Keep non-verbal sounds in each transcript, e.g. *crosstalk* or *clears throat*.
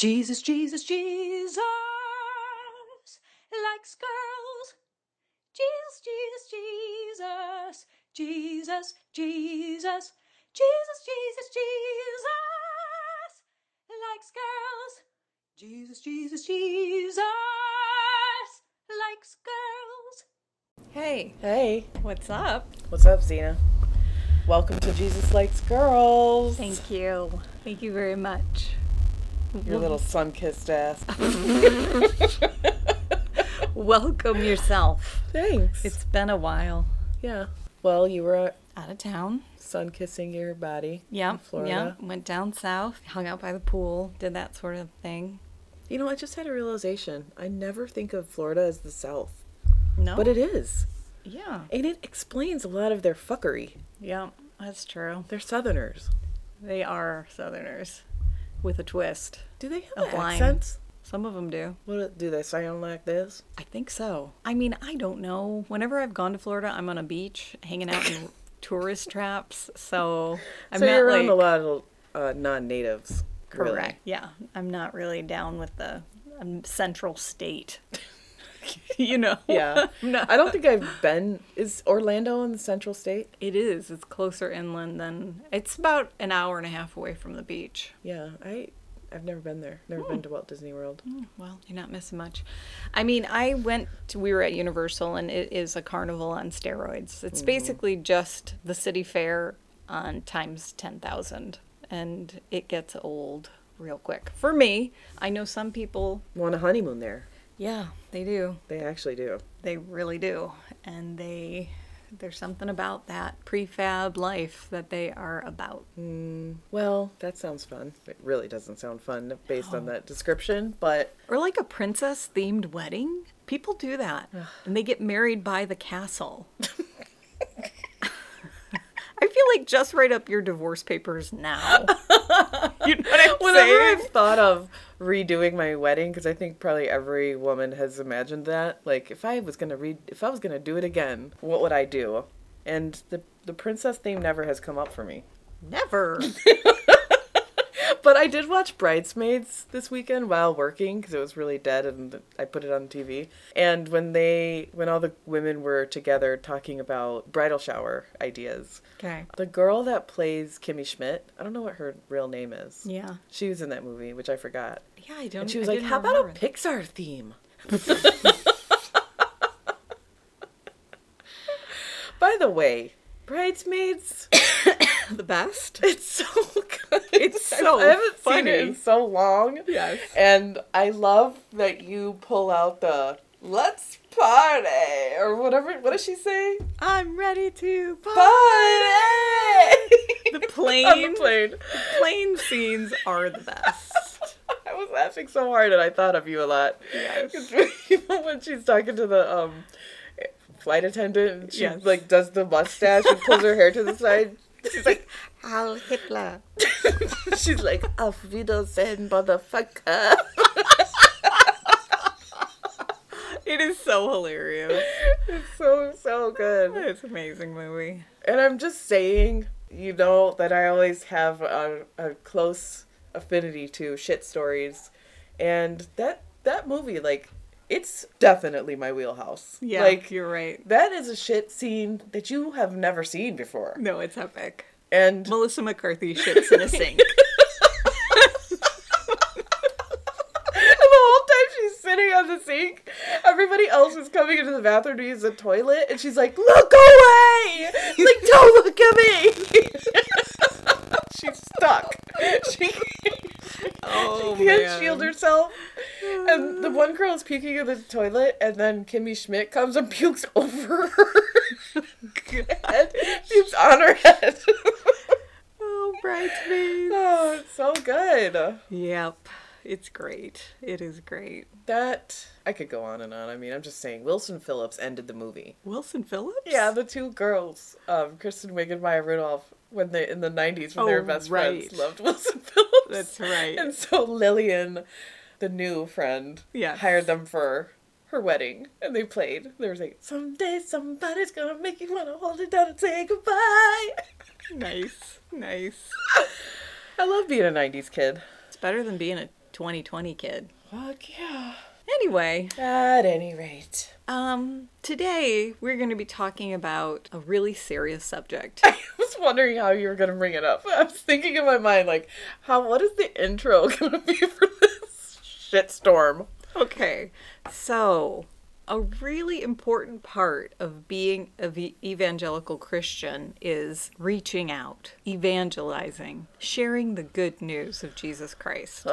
Jesus, Jesus, Jesus likes girls. Jesus, Jesus, Jesus, Jesus, Jesus, Jesus, Jesus, Jesus likes girls. Jesus, Jesus, Jesus likes girls. Hey, Hey, what's up? what's up, Zena? Welcome to Jesus Likes Girls. Thank you. Thank you very much. Your little sun-kissed ass. *laughs* Welcome yourself. Thanks. It's been a while. yeah. Well, you were Out of town. sun-kissing your body. Yeah. Florida. Yeah. Went down south, hung out by the pool, did that sort of thing. You know, I just had a realization. I never think of Florida as the South, No. but it is, Yeah. and it explains a lot of their fuckery. Yeah, that's true. They're Southerners. They are Southerners with a twist. Do they have accents? Some of them do. What do they sound like? This? I think so. I mean, I don't know. Whenever I've gone to Florida, I'm on a beach hanging out in *laughs* tourist traps. So I'm so not you're around like a lot of uh, non-natives. really. correct. Yeah, I'm not really down with the um, central state. *laughs* *laughs* you know. Yeah. *laughs* I'm I don't think I've been. Is Orlando in the Central State? It is. It's closer inland than. It's about an hour and a half away from the beach. Yeah, I I've never been there. Never been hmm. to Walt Disney World. Hmm, well, you're not missing much. I mean, I went to, we were at Universal and it is a carnival on steroids. It's mm-hmm. basically just the city fair on times 10,000 and it gets old real quick. For me, I know some people, Want a honeymoon there? Yeah, they do. They actually do. They really do. And they there's something about that prefab life that they are about. Mm, well, that sounds fun. It really doesn't sound fun based on that description, but Or like a princess themed wedding. People do that. and they get married by the castle. *laughs* Like just write up your divorce papers now. *laughs* you know what I'm whenever saying? I've thought of redoing my wedding, because I think probably every woman has imagined that. Like, if I was gonna read, if I was gonna do it again, what would I do? And the the princess theme never has come up for me. Never. *laughs* But I did watch Bridesmaids this weekend while working because it was really dead, and I put it on TV. And when they, when all the women were together talking about bridal shower ideas, Okay. the girl that plays Kimmy Schmidt, I don't know what her real name is. Yeah. She was in that movie, which I forgot. Yeah, I don't And she was I like, "How about a Pixar theme?" *laughs* By the way, Bridesmaids. *coughs* *laughs* the best. *laughs* it's so good. *laughs* It's so I haven't seen it funny. in so long. Yes. And I love that you pull out the "Let's party" or whatever. What does she say? I'm ready to Party. The on plane, the plane. plane scenes are the best. I was laughing so hard, and I thought of you a lot. Yes. when she's talking to the um flight attendant, she Yes. like does the mustache and pulls her hair to the side. She's like, *laughs* Heil Hitler. *laughs* she's like, Auf Wiedersehen, motherfucker. *laughs* It is so hilarious. it's so so good. It's an amazing movie. And I'm just saying, you know, that I always have a, a close affinity to shit stories, and that that movie, like, it's definitely my wheelhouse. Yeah, like you're right. that is a shit scene that you have never seen before, No, it's epic. and Melissa McCarthy shits in a sink. *laughs* *laughs* the whole time she's sitting on the sink, everybody else is coming into the bathroom to use the toilet, and she's like, "Look away!" Like, "Don't look at me." She's stuck. *laughs* She, Oh *laughs* she can't shield herself. And the *sighs* one girl is puking in the toilet, and then Kimmy Schmidt comes and *laughs* pukes over her. head. Pukes on her head. Oh, bridesmaids. oh, it's so good. Yep. It's great. It is great. That I could go on and on. I mean, I'm just saying, Wilson Phillips ended the movie. Wilson Phillips? Yeah, the two girls, um, Kristen Wiig and Maya Rudolph, when they in the '90s when they were Oh, best right. friends, loved Wilson *laughs* Phillips. That's right. And so Lillian, the new friend, Yes. hired them for her wedding, and they played. They were like, "Someday somebody's gonna make you wanna hold it down and say goodbye." *laughs* Nice. Nice. *laughs* I love being a '90s kid. It's better than being a 2020 kid. Fuck yeah. Anyway, At any rate. um, today we're going to be talking about a really serious subject. *laughs* I was wondering how you were gonna bring it up. I was thinking in my mind, like, how what is the intro *laughs* gonna be for this shitstorm? Okay, so a really important part of being an evangelical Christian is reaching out, evangelizing, sharing the good news of Jesus Christ.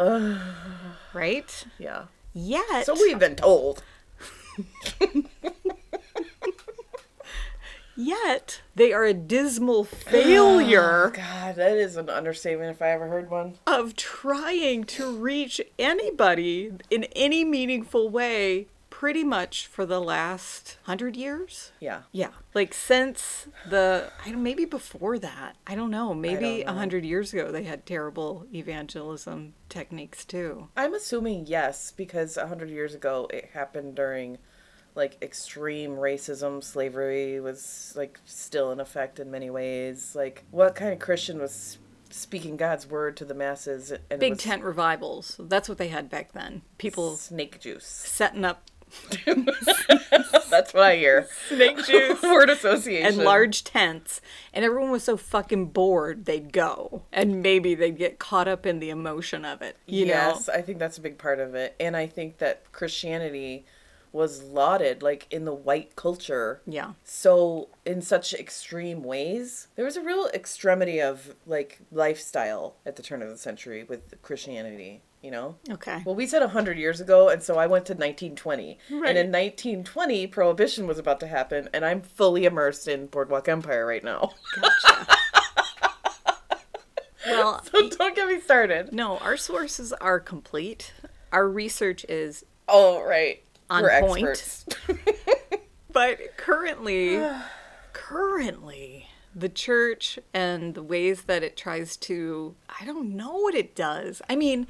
*sighs* right? Yeah. Yet, So we've been told. *laughs* yet they are a dismal failure *sighs* God, that is an understatement if I ever heard one. of trying to reach anybody in any meaningful way pretty much for the last hundred years. Yeah. Yeah, like since the I don't maybe before that. I don't know. Maybe a hundred years ago they had terrible evangelism techniques too. I'm assuming yes, because a hundred years ago it happened during like extreme racism. Slavery was like still in effect in many ways. Like what kind of Christian was speaking God's word to the masses? And Big tent revivals. That's what they had back then. People snake juice. setting up *laughs* That's what I hear. snake juice *laughs* Word association and large tents, and everyone was so fucking bored they'd go, and maybe they'd get caught up in the emotion of it. You know? yes, I think that's a big part of it. And I think that Christianity was lauded like in the white culture Yeah. so in such extreme ways. There was a real extremity of like lifestyle at the turn of the century with Christianity, you know? Okay. Well, we said 100 years ago, and so I went to 1920. Right. And in 1920, Prohibition was about to happen, and I'm fully immersed in Boardwalk Empire right now. *laughs* Well, so don't get me started. no, our sources are complete. Our research is Oh, right. On We're point. experts. *laughs* *laughs* But currently, *sighs* currently, the church and the ways that it tries to, I don't know what it does. I mean,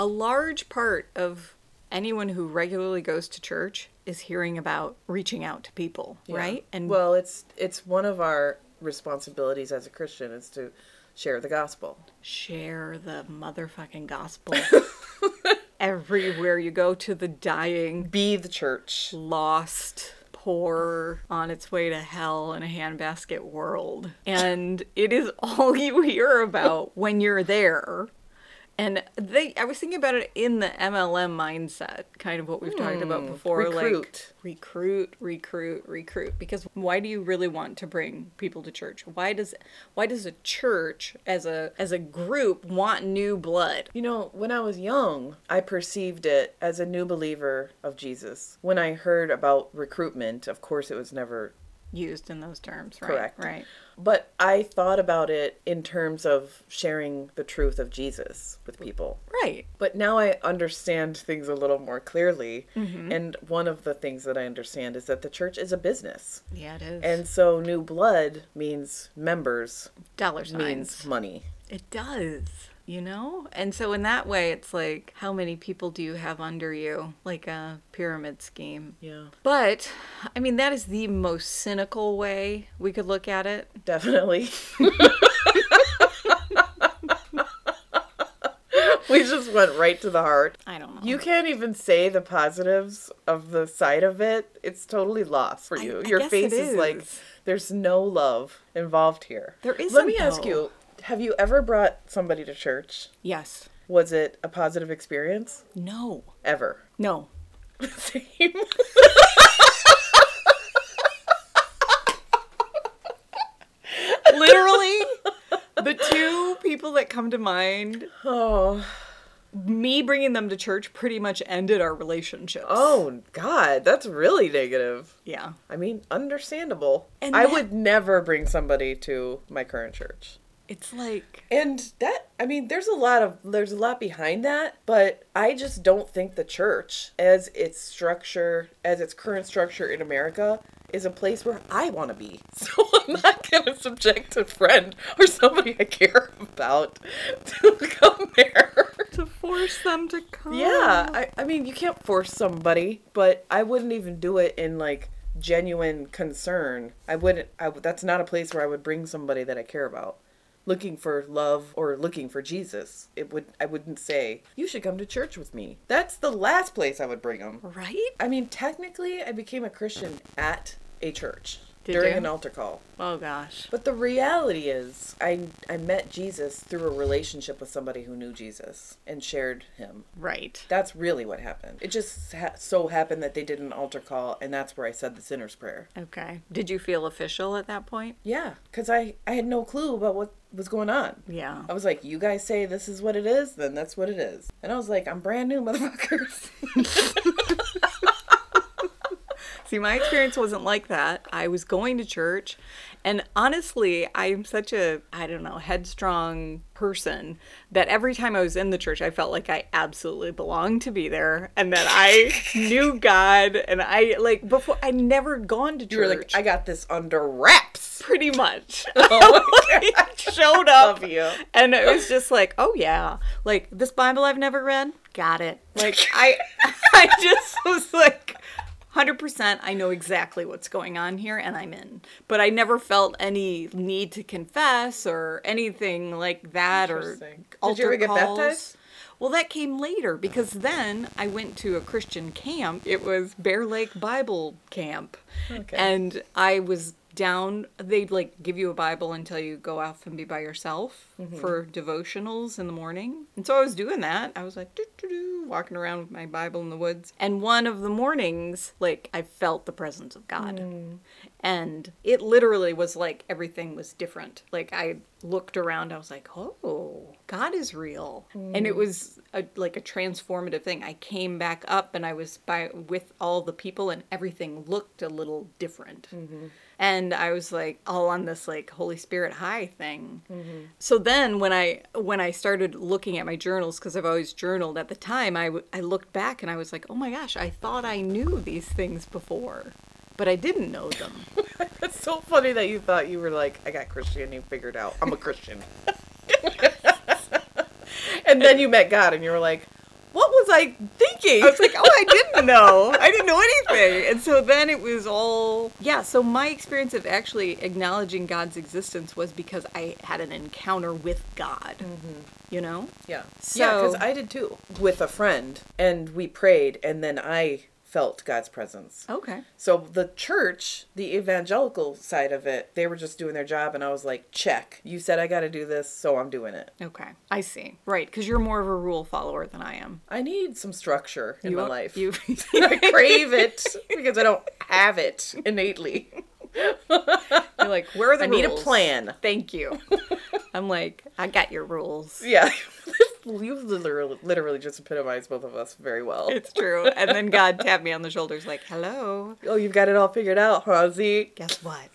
a large part of anyone who regularly goes to church is hearing about reaching out to people, Yeah. right? And well, it's it's one of our responsibilities as a Christian is to share the gospel. share the motherfucking gospel *laughs* everywhere you go to the dying, Be the church. lost, poor, on its way to hell in a handbasket world. And it is all *laughs* you hear about when you're there. And they I was thinking about it in the MLM mindset, kind of what we've talked about hmm. before. Like recruit. recruit, recruit, recruit. Because why do you really want to bring people to church? Why does why does a church as a as a group want new blood? You know, when I was young, I perceived it as a new believer of Jesus. When I heard about recruitment, of course, it was never Used in those terms, right? Correct. Right. But I thought about it in terms of sharing the truth of Jesus with people. Right. But now I understand things a little more clearly. Mm-hmm. And one of the things that I understand is that the church is a business. Yeah, it is. And so new blood means members, dollar signs. means money. It does, you know? And so, in that way, it's like, how many people do you have under you? Like a pyramid scheme. Yeah. But, I mean, that is the most cynical way we could look at it. Definitely. *laughs* we just went right to the heart. I don't know. You can't even say the positives of the side of it. It's totally lost for you. I Your guess face it is. like there's no love involved here. There is. Let me ask you, have you ever brought somebody to church? yes. Was it a positive experience? No. Ever. No. *laughs* Same. *laughs* Literally, the two people that come to mind, oh. me bringing them to church pretty much ended our relationship. Oh God, that's really negative. Yeah. I mean, understandable. And I that- would never bring somebody to my current church. It's like, And that I mean, there's a lot of there's a lot behind that, but I just don't think the church as its structure, as its current structure in America is a place where I want to be. *laughs* So I'm not going to subject a friend or somebody I care about to come there. to force them to come. Yeah, I, I mean, you can't force somebody, but I wouldn't even do it in like genuine concern. I wouldn't. I, that's not a place where I would bring somebody that I care about. Looking for love or looking for Jesus, it would I wouldn't say you should come to church with me. That's the last place I would bring them. Right? I mean, technically, I became a Christian at a church Did during you? an altar call. Oh gosh. But the reality is, I I met Jesus through a relationship with somebody who knew Jesus and shared him. Right. That's really what happened. It just ha- so happened that they did an altar call, and that's where I said the sinner's prayer. Okay. Did you feel official at that point? Yeah, because I I had no clue about what was going on. Yeah. I was like, you guys say this is what it is, then that's what it is. And I was like, I'm brand new, motherfuckers. *laughs* See, my experience wasn't like that. I was going to church, and honestly, I'm such a, I don't know, headstrong person that every time I was in the church, I felt like I absolutely belonged to be there and that I knew God. And I, like, before, I'd never gone to church. you were like, I got this under wraps. pretty much. *laughs* Oh *laughs* showed up. Love you. And it was just like, oh yeah, like this Bible I've never read, got it. Like I, *laughs* I just was like, hundred percent. I know exactly what's going on here, and I'm in. But I never felt any need to confess or anything like that, or. Did you ever get calls. baptized? Well, that came later because then I went to a Christian camp. It was Bear Lake Bible Camp. Okay. And I was down, they'd like give you a Bible until you go off and be by yourself Mm-hmm. for devotionals in the morning. And so I was doing that. I was like, doo, doo, doo, walking around with my Bible in the woods. And one of the mornings, like, I felt the presence of God. Mm. And it literally was like everything was different. Like I looked around, I was like, "Oh, God is real," and it was a, like a transformative thing. I came back up, and I was by with all the people, and everything looked a little different. And I was like all on this like Holy Spirit high thing. Mm-hmm. So then when I when I started looking at my journals because I've always journaled at the time, I w- I looked back and I was like, "Oh my gosh, I thought I knew these things before." But I didn't know them. *laughs* It's so funny that you thought you were like, I got Christianity figured out. I'm a Christian. *laughs* and then you met God and you were like, what was I thinking? I was like, oh, I didn't *laughs* know. I didn't know anything. And so then it was all, yeah. So my experience of actually acknowledging God's existence was because I had an encounter with God, mm-hmm. you know? yeah. So- yeah, because I did too. With a friend. And we prayed and then I felt God's presence. Okay. So the church, the evangelical side of it, they were just doing their job and I was like, check. You said I got to do this, so I'm doing it. Okay. I see. Right. Because you're more of a rule follower than I am. I need some structure in you my life. You, *laughs* *laughs* I crave it because I don't have it innately. *laughs* you're like, where are the I need a plan. Thank you. I'm like, I got your rules. Yeah. You literally, literally just epitomized both of us very well. It's true. And then God tapped me on the shoulders, like, hello. oh, you've got it all figured out, huh, Z? guess what?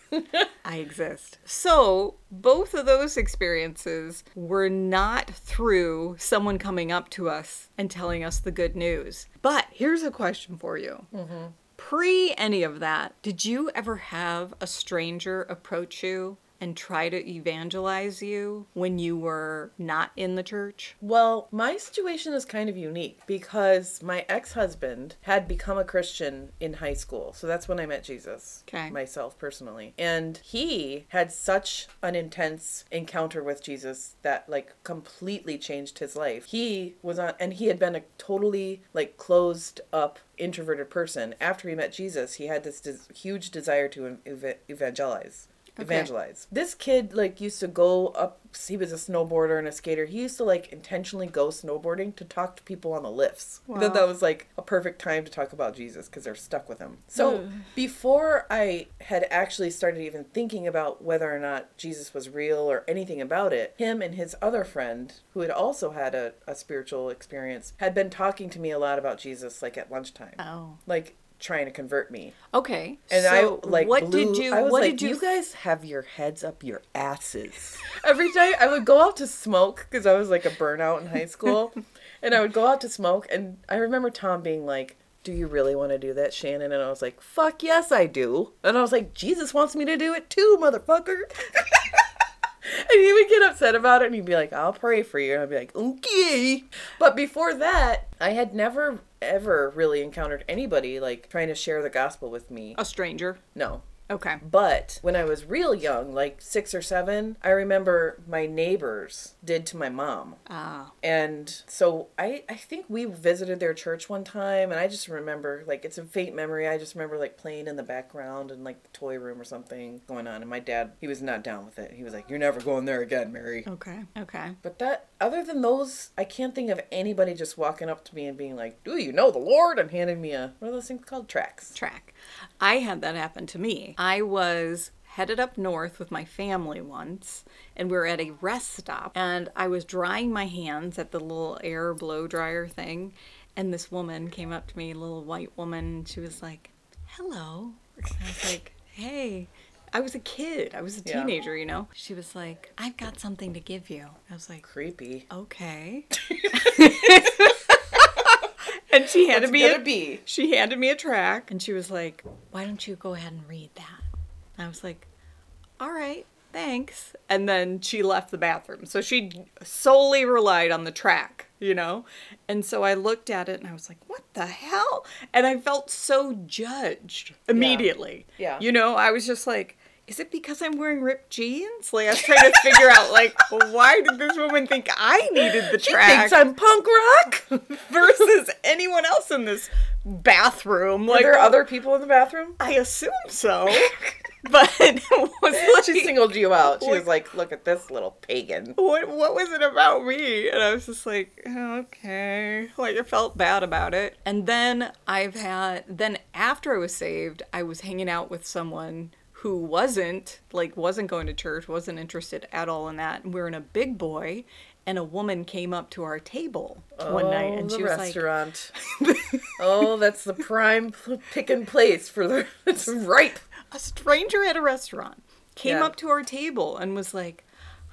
I exist. So, both of those experiences were not through someone coming up to us and telling us the good news. But here's a question for you. Mm-hmm. Pre any of that, did you ever have a stranger approach you and try to evangelize you when you were not in the church? Well, my situation is kind of unique because my ex husband had become a Christian in high school. So that's when I met Jesus. Okay. Myself personally. And he had such an intense encounter with Jesus that like completely changed his life. He was on, and he had been a totally like closed up introverted person. After he met Jesus, he had this des- huge desire to ev- evangelize evangelize. This kid like used to go up he was a snowboarder and a skater. He used to like intentionally go snowboarding to talk to people on the lifts. Wow. that was like a perfect time to talk about Jesus because they're stuck with him. So before I had actually started even thinking about whether or not Jesus was real or anything about it, him and his other friend, who had also had a, a spiritual experience, had been talking to me a lot about Jesus like at lunchtime. Oh. Like trying to convert me. Okay. And so I like what blew, did you I was what like, did you, you guys have your heads up your asses. *laughs* Every time I would go out to smoke because I was like a burnout in high school, *laughs* and I would go out to smoke, and I remember Tom being like, "Do you really want to do that, Shannon?" And I was like, "Fuck yes, I do." And I was like, "Jesus wants me to do it too, motherfucker." *laughs* And he would get upset about it and he'd be like, I'll pray for you. And I'd be like, okay. But before that, I had never, ever really encountered anybody like trying to share the gospel with me. a stranger? No. Okay. But when I was real young, like six or seven, I remember my neighbors did to my mom. Ah. And so I, I think we visited their church one time, and I just remember, like, it's a faint memory. I just remember, like, playing in the background in, like, the toy room or something going on. And my dad, he was not down with it. He was like, You're never going there again, Mary. Okay. Okay. But that, other than those, I can't think of anybody just walking up to me and being like, Do you know the Lord? And handing me a, what are those things called? Tracts. tract. I had that happen to me. I was headed up north with my family once, and we were at a rest stop, and I was drying my hands at the little air blow dryer thing, and this woman came up to me, a little white woman, and she was like, "Hello." And I was like, "Hey." I was a kid. I was a Yeah. teenager, you know. She was like, "I've got something to give you." I was like, Creepy. "Okay." *laughs* *laughs* and she handed me a be? she handed me a tract and she was like, Why don't you go ahead and read that? I was like, All right, thanks. And then she left the bathroom. So she solely relied on the tract, you know? And so I looked at it and I was like, What the hell? And I felt so judged immediately. Yeah. You know, I was just like, is it because I'm wearing ripped jeans? Like I was trying to figure out, like, why did this woman think I needed the She tract thinks I'm punk rock. *laughs* versus anyone else in this bathroom? Were Like, there are other people in the bathroom? I assume so. *laughs* but like, She singled you out. She Like- was like, "Look at this little pagan." what, what was it about me? And I was just like, "Oh, okay. Like, I felt bad about it. And then I've had, then after I was saved, I was hanging out with someone who wasn't, like, wasn't going to church, wasn't interested at all in that. And we were in a big boy, and a woman came up to our table one night, and Oh, she was restaurant. *laughs* oh, that's the prime pl- picking place for the. *laughs* It's ripe. a stranger at a restaurant came Yeah. up to our table and was like,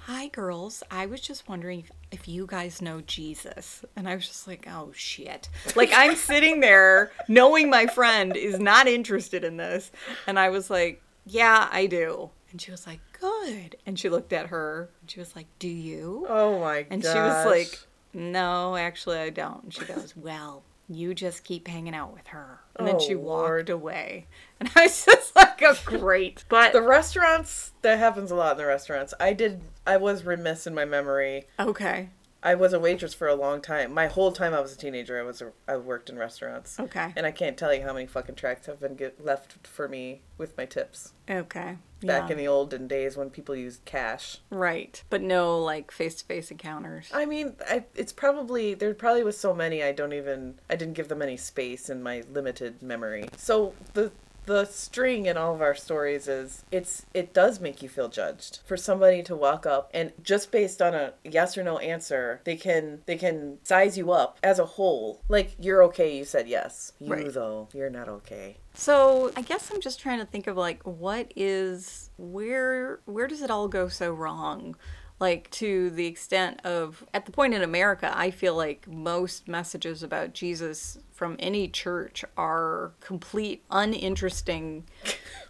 Hi, girls. I was just wondering if, if you guys know Jesus. And I was just like, Oh, shit. Like, I'm sitting there knowing my friend is not interested in this. And I was like, Yeah, I do. And she was like, Good. And she looked at her and she was like, Do you? Oh my And gosh. she was like, No, actually, I don't. And she goes, Well, you just keep hanging out with her. And then Oh, she Lord. walked away. *laughs* And I was just like, oh, Great. *laughs* But, the restaurants. That happens a lot in the restaurants. I did. I was remiss in my memory. okay. I was a waitress for a long time. My whole time I was a teenager, I was a, I worked in restaurants. Okay. And I can't tell you how many fucking tracts have been get left for me with my tips. Okay. Back Yeah. in the olden days when people used cash. Right. But no, like, face to face encounters. I mean, I, it's probably there probably was so many I don't even I didn't give them any space in my limited memory. So the the string in all of our stories is it's it does make you feel judged for somebody to walk up and just based on a yes or no answer they can they can size you up as a whole like you're okay you said yes you Right. though you're not okay So I guess I'm just trying to think of like what is where where does it all go so wrong? Like to the extent of at the point in America, I feel like most messages about Jesus from any church are complete uninteresting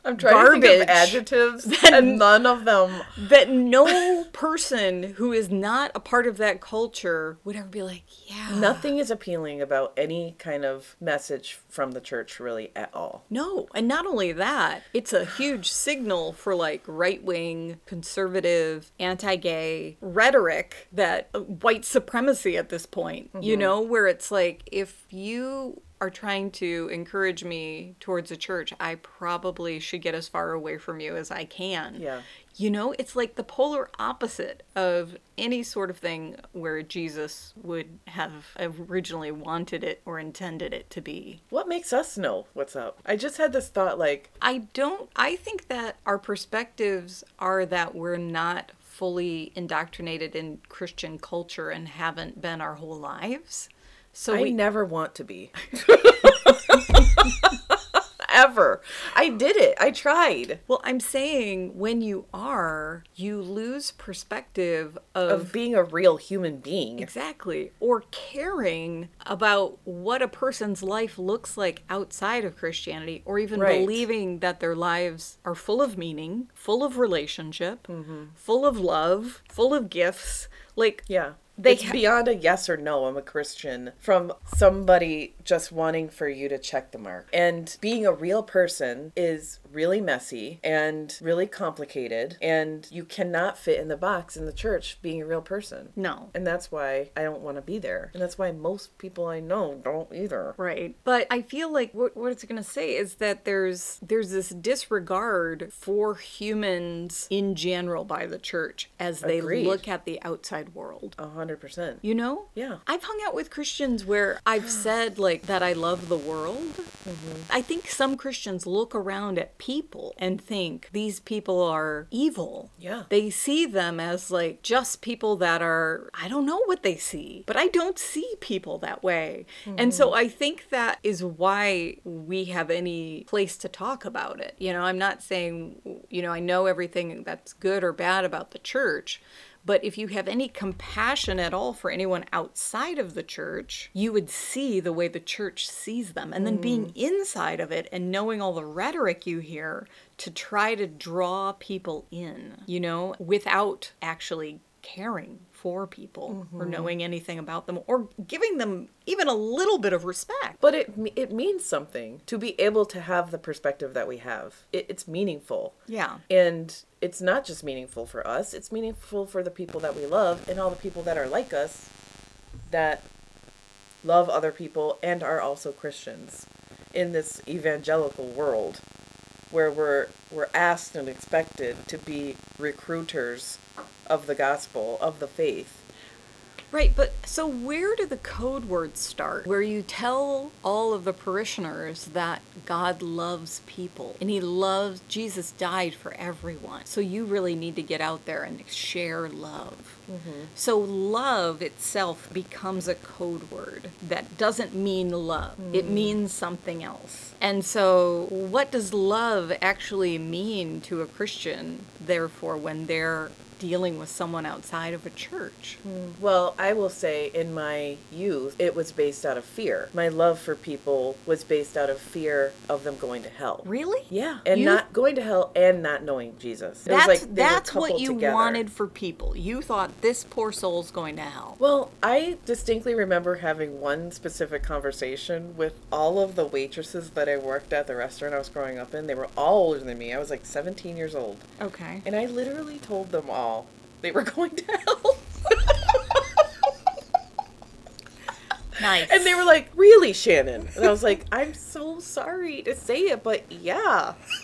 I'm trying to think of Garbage. adjectives *laughs* and none of them that no person who is not a part of that culture would ever be like, yeah. nothing is appealing about any kind of message from the church really at all No, and not only that, it's a huge signal for like right wing, conservative, anti gay rhetoric that uh, white supremacy at this point, you know, where it's like if you are trying to encourage me towards a church, I probably should get as far away from you as I can. Yeah. You know, it's like the polar opposite of any sort of thing where Jesus would have originally wanted it or intended it to be. What makes us know what's up? I just had this thought like, I don't. I think that our perspectives are that we're not fully indoctrinated in Christian culture and haven't been our whole lives. So I we, never want to be. *laughs* Ever. I did it. I tried. well, I'm saying when you are, you lose perspective of, Of being a real human being. exactly or caring about what a person's life looks like outside of Christianity, or even Right. believing that their lives are full of meaning, full of relationship, mm-hmm. full of love, full of gifts. Like Yeah. They it's ha- beyond a yes or no, I'm a Christian, from somebody just wanting for you to check the mark. And being a real person is really messy and really complicated, and you cannot fit in the box in the church being a real person. No. And that's why I don't want to be there. And that's why most people I know don't either. Right. But I feel like what, what it's going to say is that there's there's this disregard for humans in general by the church as they Agreed. look at the outside world. A hundred percent. You know? Yeah. I've hung out with Christians where I've said like that I love the world. Mm-hmm. I think some Christians look around at people and think these people are evil. Yeah. They see them as like just people that are I don't know what they see, but I don't see people that way. And so hmm. I think that is why we have any place to talk about it. You know, I'm not saying you know, I know everything that's good or bad about the church, but if you have any compassion at all for anyone outside of the church, you would see the way the church sees them. And then being mm. inside of it and knowing all the rhetoric you hear to try to draw people in, you know, without actually caring for people or mm-hmm. knowing anything about them or giving them even a little bit of respect. But it it means something to be able to have the perspective that we have. It, it's meaningful. Yeah. And it's not just meaningful for us, it's meaningful for the people that we love and all the people that are like us that love other people and are also Christians in this evangelical world where we're we're asked and expected to be recruiters of the gospel, of the faith. Right, but so where do the code words start? Where you tell all of the parishioners that God loves people and he loves, Jesus died for everyone. So you really need to get out there and share love. Mm-hmm. So love itself becomes a code word that doesn't mean love, it mm. means something else. And so, what does love actually mean to a Christian, therefore, when they're dealing with someone outside of a church? Hmm. Well, I will say in my youth, it was based out of fear. My love for people was based out of fear of them going to hell. Really? Yeah, and You- not going to hell and not knowing Jesus. It was That's like that's what you together. wanted for people. You thought this poor soul's going to hell. Well, I distinctly remember having one specific conversation with all of the waitresses that I worked at the restaurant I was growing up in. They were all older than me. I was like 17 years old. Okay. And I literally told them all they were *laughs* going to hell. Nice. And they were like, "Really, Shannon?" And I was like, "I'm so sorry to say it, but yeah." *laughs*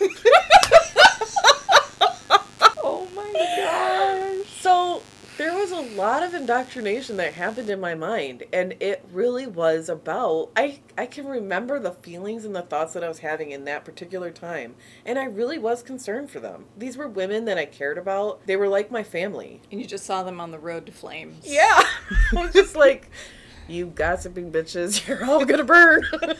oh my gosh. So there was a lot of indoctrination that happened in my mind, and it really was about I I can remember the feelings and the thoughts that I was having in that particular time, and I really was concerned for them. These were women that I cared about. They were like my family. And you just saw them on the road to flames. Yeah, *laughs* I was just like, "You gossiping bitches, *laughs* you're all gonna burn." *laughs*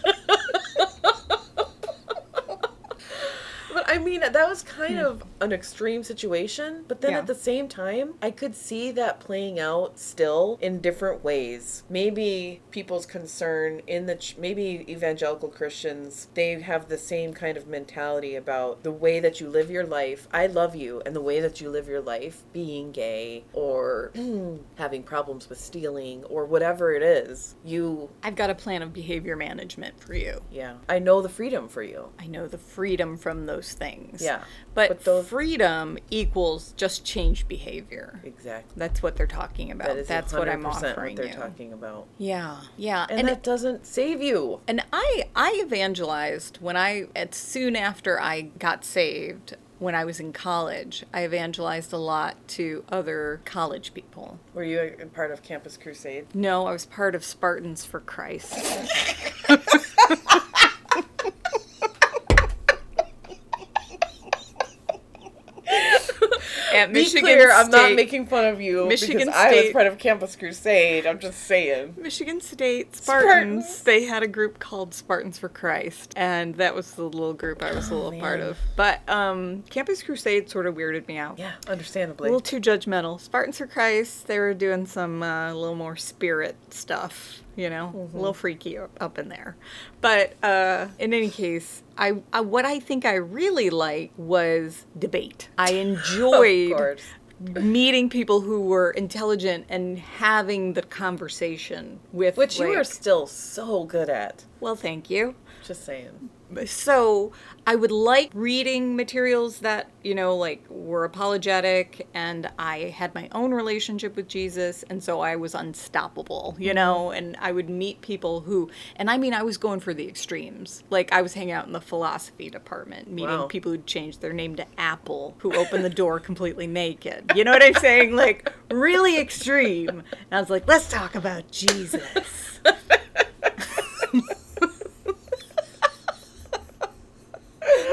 But I mean, that was kind hmm. of an extreme situation. But then Yeah. at the same time, I could see that playing out still in different ways. Maybe people's concern in the, ch- maybe evangelical Christians, they have the same kind of mentality about the way that you live your life. I love you, and the way that you live your life, being gay or *clears throat* having problems with stealing or whatever it is, you, I've got a plan of behavior management for you. yeah, I know the freedom for you. I know the freedom from those things. Yeah, But, but those- freedom equals just change behavior. Exactly. That's what they're talking about. That is That's what I'm 100% offering what they're you. talking about. Yeah, yeah. And, that doesn't save you. And I I evangelized when I at soon after I got saved when I was in college. I evangelized a lot to other college people. Were you a part of Campus Crusade? No, I was part of Spartans for Christ. *laughs* At Michigan clear, I'm not making fun of you Michigan because I was part of Campus Crusade. I'm just saying. Michigan State Spartans, Spartans. they had a group called Spartans for Christ, and that was the little group I was a little part Oh, of. But um, Campus Crusade sort of weirded me out. Yeah, understandably. A little too judgmental. Spartans for Christ, they were doing some uh, a little more spirit stuff, you know, Mm-hmm. a little freaky up, in there. But uh, in any case, I, I what I think I really liked was debate. I *laughs* enjoyed meeting people who were intelligent and having the conversation with Which you are still so good at. well thank you Just saying. So I would like reading materials that, you know, like were apologetic and I had my own relationship with Jesus and so I was unstoppable, you know, mm-hmm. and I would meet people who and I mean I was going for the extremes. Like I was hanging out in the philosophy department, meeting Wow. people who'd changed their name to Apple, who opened the door completely naked. You know what I'm saying? Like really extreme. And I was like, let's talk about Jesus. *laughs*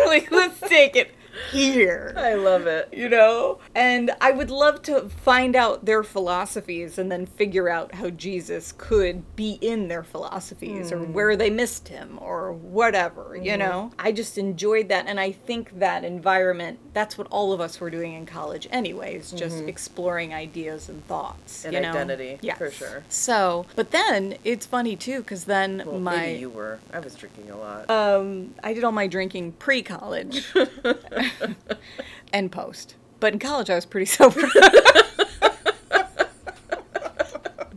like let's take it here. I love it. you know? And i would love to find out their philosophies and then figure out how jesus could be in their philosophies or hmm. where they missed him or whatever you mm-hmm. know? I just enjoyed that and i think that environment that's what all of us were doing in college anyways just exploring ideas and thoughts And you know? identity, Yes. for sure. so but then it's funny too because then Well, my maybe you were. I was drinking a lot. um, I did all my drinking pre-college *laughs* *laughs* and post, but in college I was pretty *laughs* sober.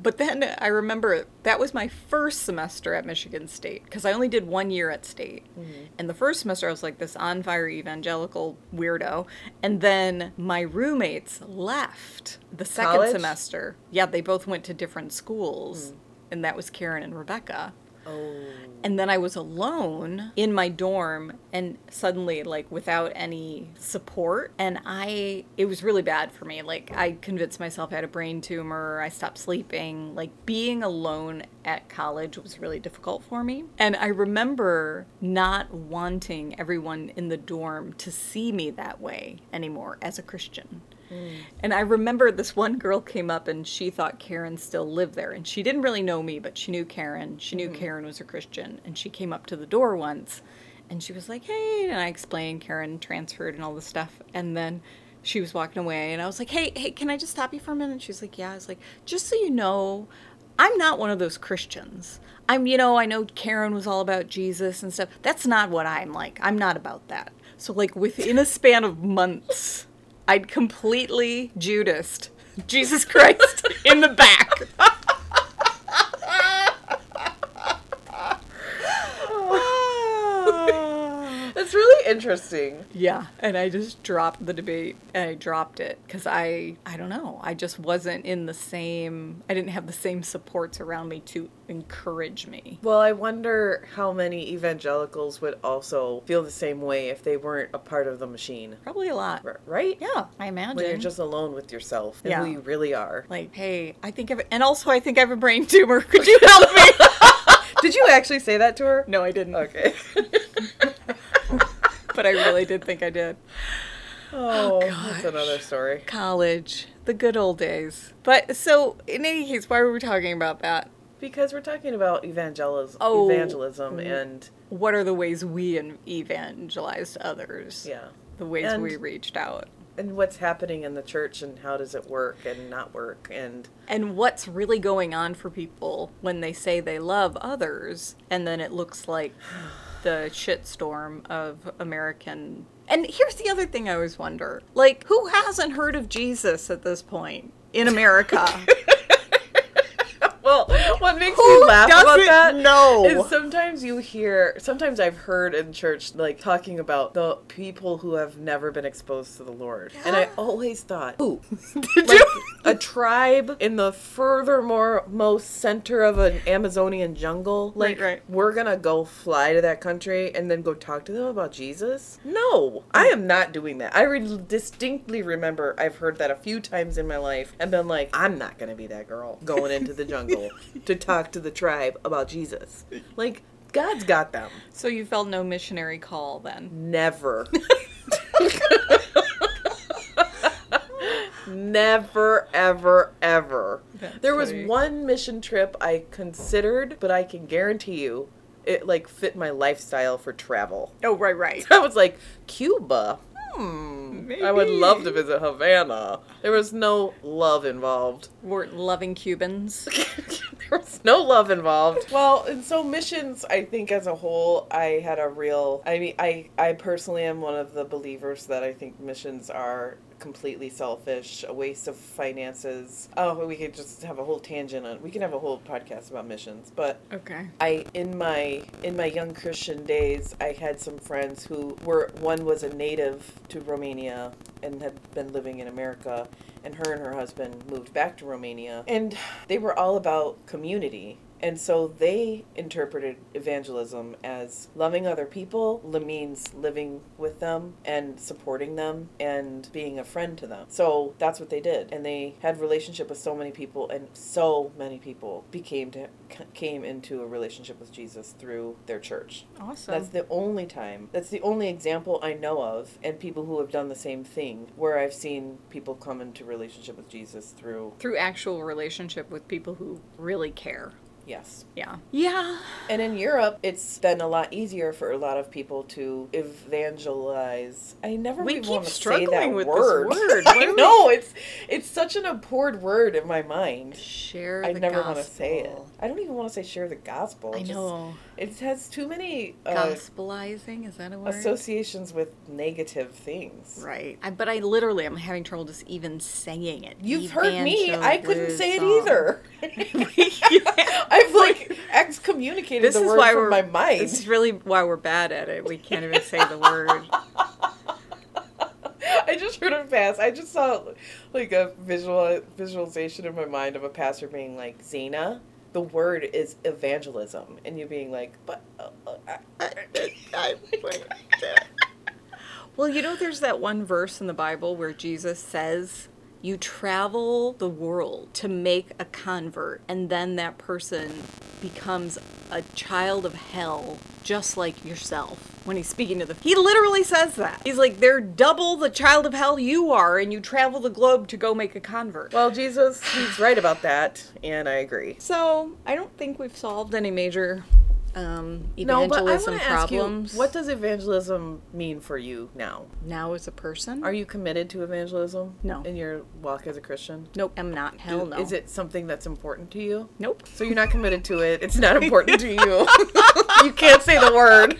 But then I remember that was my first semester at Michigan State because I only did one year at state. Mm-hmm. And the first semester I was like this on fire evangelical weirdo, and then my roommates left the second College? semester. Yeah, they both went to different schools, mm. and that was Karen and Rebecca. Oh. And then I was alone in my dorm and suddenly like without any support and I it was really bad for me. Like I convinced myself I had a brain tumor, I stopped sleeping. Like being alone at college was really difficult for me. And I remember not wanting everyone in the dorm to see me that way anymore as a Christian. Mm. And I remember this one girl came up and she thought Karen still lived there. And she didn't really know me, but she knew Karen. She knew mm-hmm. Karen was a Christian. And she came up to the door once and she was like, hey. And I explained Karen transferred and all this stuff. And then she was walking away and I was like, hey, hey, can I just stop you for a minute? She's like, yeah. I was like, just so you know, I'm not one of those Christians. I'm, you know, I know Karen was all about Jesus and stuff. That's not what I'm like. I'm not about that. So, like, within a span of months, I'd completely Judased Jesus Christ in the back. *laughs* It's really interesting. Yeah, and I just dropped the debate and I dropped it because I I don't know I just wasn't in the same I didn't have the same supports around me to encourage me. Well, I wonder how many evangelicals would also feel the same way if they weren't a part of the machine. Probably a lot. R- Right? Yeah, I imagine. When you're just alone with yourself and Yeah. who you really are. like, hey, I think I've and also I think I have a brain tumor. *laughs* Could you help me? *laughs* Did you actually say that to her? no, I didn't. Okay. *laughs* But I really did think I did. *laughs* oh, that's another story. College, the good old days. But so in any case, why were we talking about that? Because we're talking about evangelism, Oh. evangelism mm-hmm. and What are the ways we evangelized others? yeah, The ways And- we reached out. and what's happening in the church and how does it work and not work and And what's really going on for people when they say they love others and then it looks like *sighs* *sighs* the shitstorm of American. And here's the other thing I always wonder like, who hasn't heard of Jesus at this point in America? *laughs* well, what makes Who me laugh about that know? is sometimes you hear, sometimes I've heard in church like talking about the people who have never been exposed to the Lord, and I *gasps* always thought, ooh, *laughs* *laughs* Did like you? a tribe in the furthermore most center of an Amazonian jungle. Like Right, right. we're gonna go fly to that country and then go talk to them about Jesus? No, mm. I am not doing that. I re- distinctly remember I've heard that a few times in my life and been like, I'm not gonna be that girl going into the jungle *laughs* to talk to the tribe about Jesus. Like God's got them. So you felt no missionary call then? Never. *laughs* Never, ever, ever. That's there was one mission trip I considered, but I can guarantee you it like fit my lifestyle for travel. Oh, right, right. *laughs* I was like, Cuba. Hmm. I would love to visit Havana. There was no love involved. Weren't loving Cubans. *laughs* there was no love involved. Well, and so missions, I think as a whole, I had a real. I mean, I I personally am one of the believers that I think missions are completely selfish, a waste of finances. Oh, we could just have a whole tangent on. We can have a whole podcast about missions, but Okay. I in my in my young Christian days, I had some friends who were one was a native to Romania and had been living in America, and her and her husband moved back to Romania, and they were all about community. And so they interpreted evangelism as loving other people means living with them and supporting them and being a friend to them. So that's what they did. And they had relationship with so many people and so many people became to came into a relationship with Jesus through their church. Awesome. That's the only time. That's the only example I know of and people who have done the same thing where I've seen people come into relationship with Jesus through Through actual relationship with people who really care. Yes. Yeah. Yeah. And in Europe, it's been a lot easier for a lot of people to evangelize. I never We even keep want to say struggling that with this word. word. *laughs* I What we- know it's it's such an abhorred word in my mind. Share the gospel. I the never gospel. want to say it. I don't even want to say share the gospel. I It just- know. it has too many uh, Gospelizing, is that a word? associations with negative things. Right. I, but I literally am having trouble just even saying it. You've heard me. I couldn't say it either. *laughs* *laughs* Evangelism. I've like *laughs* excommunicated this the is word why from we're my mind. This is really why we're bad at it. We can't even say the word. *laughs* I just heard it pass. I just saw like a visual visualization in my mind of a pastor being like, "Zena, the word is evangelism," and you being like, "But." Uh, uh, I, I, Well, you know, there's that one verse in the Bible where Jesus says, You travel the world to make a convert, and then that person becomes a child of hell just like yourself when he's speaking to the. He literally says that. He's like, They're double the child of hell you are, and you travel the globe to go make a convert. well, Jesus, he's right about that, and I agree. So, I don't think we've solved any major um, No, but I evangelism want to ask you, what does evangelism mean for you now? now as a person? Are you committed to evangelism? No. In your walk as a Christian? Nope, I'm not. Hell no. Is it something that's important to you? Nope. So you're not committed to it. It's not important to you. *laughs* you can't say the word.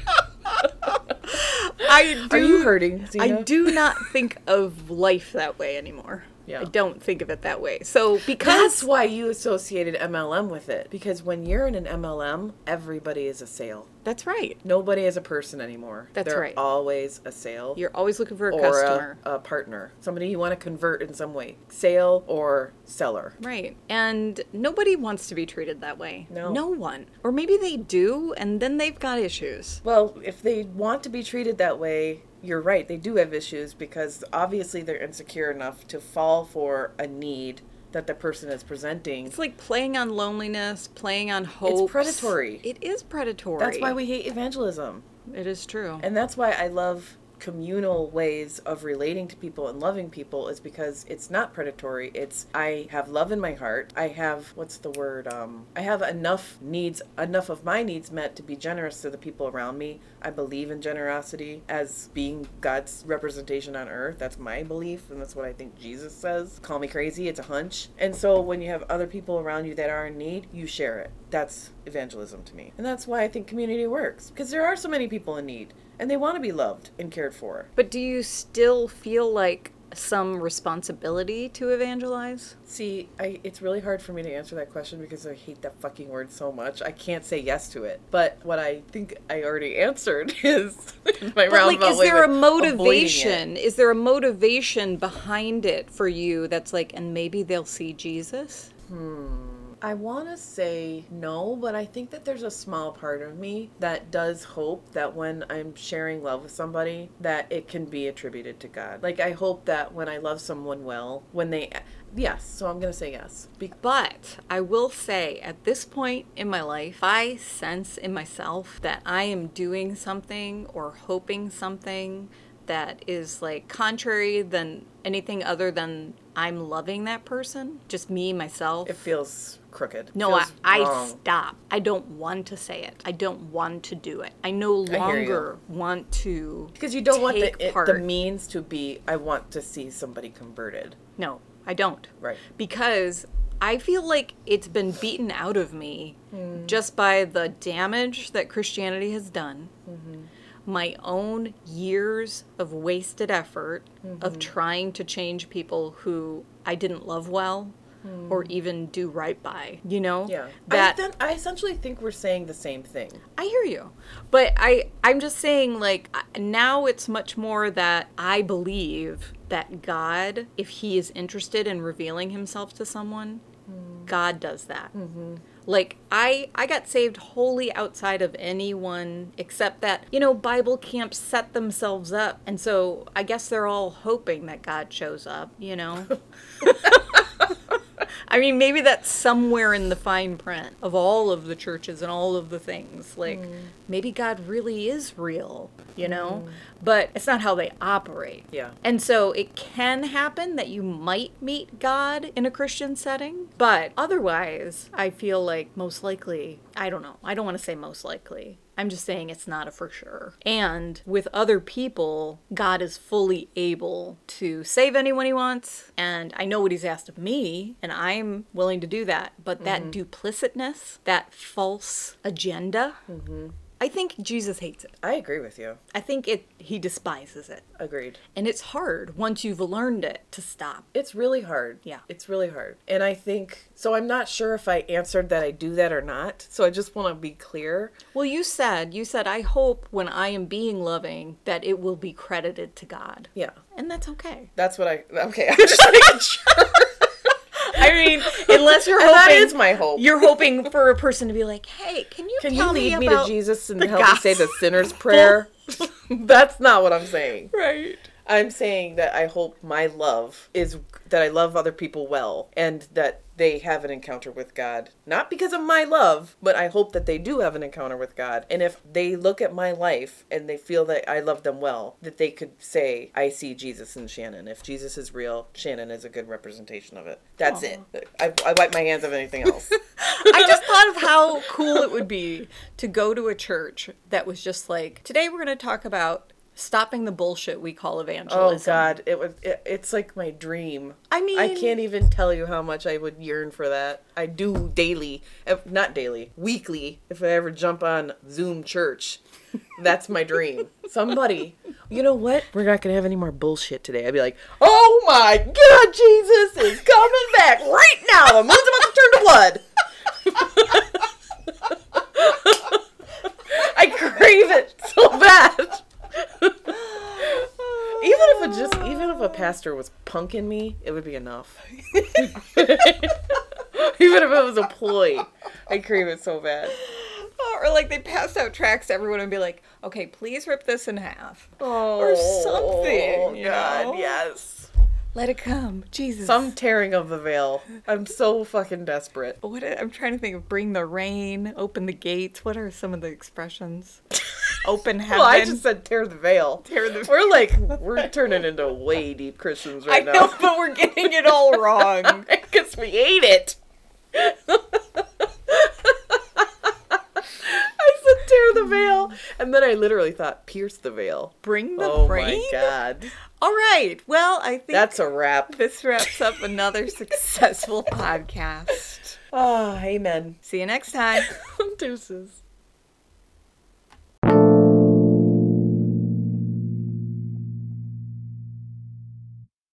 I do, Are you hurting? I do not think of life that way anymore. Yeah. I don't think of it that way. So That's because why you associated MLM with it. Because when you're in an MLM, everybody is a sale. that's right. Nobody is a person anymore. That's They're right. always a sale. You're always looking for a customer. A, a partner. Somebody you want to convert in some way. Sale or seller. Right. And nobody wants to be treated that way. No. No one. Or maybe they do and then they've got issues. Well, if they want to be treated that way, you're right. They do have issues because obviously they're insecure enough to fall for a need that the person is presenting. It's like playing on loneliness, playing on hope. It's predatory. It is predatory. That's why we hate evangelism. It is true. And that's why I love communal ways of relating to people and loving people is because it's not predatory. It's I have love in my heart. I have what's the word? Um I have enough needs enough of my needs met to be generous to the people around me. I believe in generosity as being God's representation on earth. That's my belief and that's what I think Jesus says. Call me crazy, it's a hunch. And so when you have other people around you that are in need, you share it. That's evangelism to me. And that's why I think community works because there are so many people in need and they want to be loved and cared for. But do you still feel like some responsibility to evangelize? See, I, it's really hard for me to answer that question because I hate that fucking word so much. I can't say yes to it. But what I think I already *laughs* answered is *laughs* my But like, roundabout is way there a of avoiding it. motivation? Is there a motivation behind it for you that's like, and maybe they'll see Jesus? Hmm. I want to say no, but I think that there's a small part of me that does hope that when I'm sharing love with somebody, that it can be attributed to God. Like I hope that when I love someone well, when they yes, so I'm going to say yes. Be- But I will say, at this point in my life, I sense in myself that I am doing something or hoping something that is like contrary than anything other than I'm loving that person, just me myself. it feels crooked. no, I, I wrong. stop. I don't want to say it. I don't want to do it. I no longer want to Because you don't want the, it, the means to be, I want to see somebody converted. No, I don't. Right. Because I feel like it's been beaten out of me Hmm. just by the damage that Christianity has done. Mm-hmm. my own years of wasted effort of trying to change people who I didn't love well or even do right by. You know? Yeah. That I, then, I essentially think we're saying the same thing. I hear you. But I I'm just saying like now it's much more that I believe that God if he is interested in revealing himself to someone, hmm. God does that. Mm-hmm. Like I I got saved wholly outside of anyone except that, you know, Bible camps set themselves up. And so I guess they're all hoping that God shows up, you know. *laughs* *laughs* I mean, maybe that's somewhere in the fine print of all of the churches and all of the things. Like, mm. maybe God really is real, you know? Mm-hmm. But it's not how they operate. Yeah. And so it can happen that you might meet God in a Christian setting, but otherwise, I feel like most likely, I don't know. I don't want to say most likely. I'm just saying it's not a for sure. And with other people, God is fully able to save anyone he wants. And I know what he's asked of me, and I'm willing to do that. But that mm-hmm. duplicitness, that false agenda, mm-hmm. I think Jesus hates it. I agree with you. I think it he despises it. Agreed. And it's hard once you've learned it to stop. It's really hard. Yeah. It's really hard. And I think, so I'm not sure if I answered that I do that or not. So I just want to be clear. Well, you said, you said, I hope when I am being loving that it will be credited to God. Yeah. And that's okay. That's what I, okay. *laughs* I'm just making sure. I mean, unless you're *laughs* hoping. that is my hope. You're hoping for a person to be like, hey, can you Can you lead me to Jesus and help me say the sinner's *laughs* prayer? *laughs* That's not what I'm saying. Right. I'm saying that I hope my love is that I love other people well and that they have an encounter with God. Not because of my love, but I hope that they do have an encounter with God. And if they look at my life and they feel that I love them well, that they could say, I see Jesus in Shannon. If Jesus is real, Shannon is a good representation of it. That's it. I, I wipe my hands of anything else. *laughs* I just thought of how cool it would be to go to a church that was just like, today we're going to talk about stopping the bullshit we call evangelism. Oh evangelism. God, it was. It, it's like my dream. I mean, I can't even tell you how much I would yearn for that. I do daily, if, not daily, weekly. If I ever jump on Zoom church, that's my dream. *laughs* Somebody, you know what? We're not gonna have any more bullshit today. I'd be like, oh my God, Jesus is coming back right now. The moon's about to turn to blood. *laughs* I crave it so bad. Even if it just, even if a pastor was punking me, it would be enough. *laughs* even if it was a ploy, I crave it so bad. Oh, or like they pass out tracts to everyone and be like, okay, please rip this in half. Oh, something, you God, know? yes. Let it come. Jesus. Some tearing of the veil. I'm so fucking desperate. What I'm trying to think of bring the rain, open the gates. What are some of the expressions? *laughs* Open heaven. *laughs* Well, I just said tear the veil. Tear the- Veil. We're like, *laughs* we're turning into way deep Christians right I right know, now. but we're getting it all *laughs* wrong. Because we ate it. I said tear the veil. And then I literally thought pierce the veil. Bring the Oh rain. my god. All right. Well, I think That's a wrap. this wraps up another successful podcast. Ah, amen. See you next time. Deuces.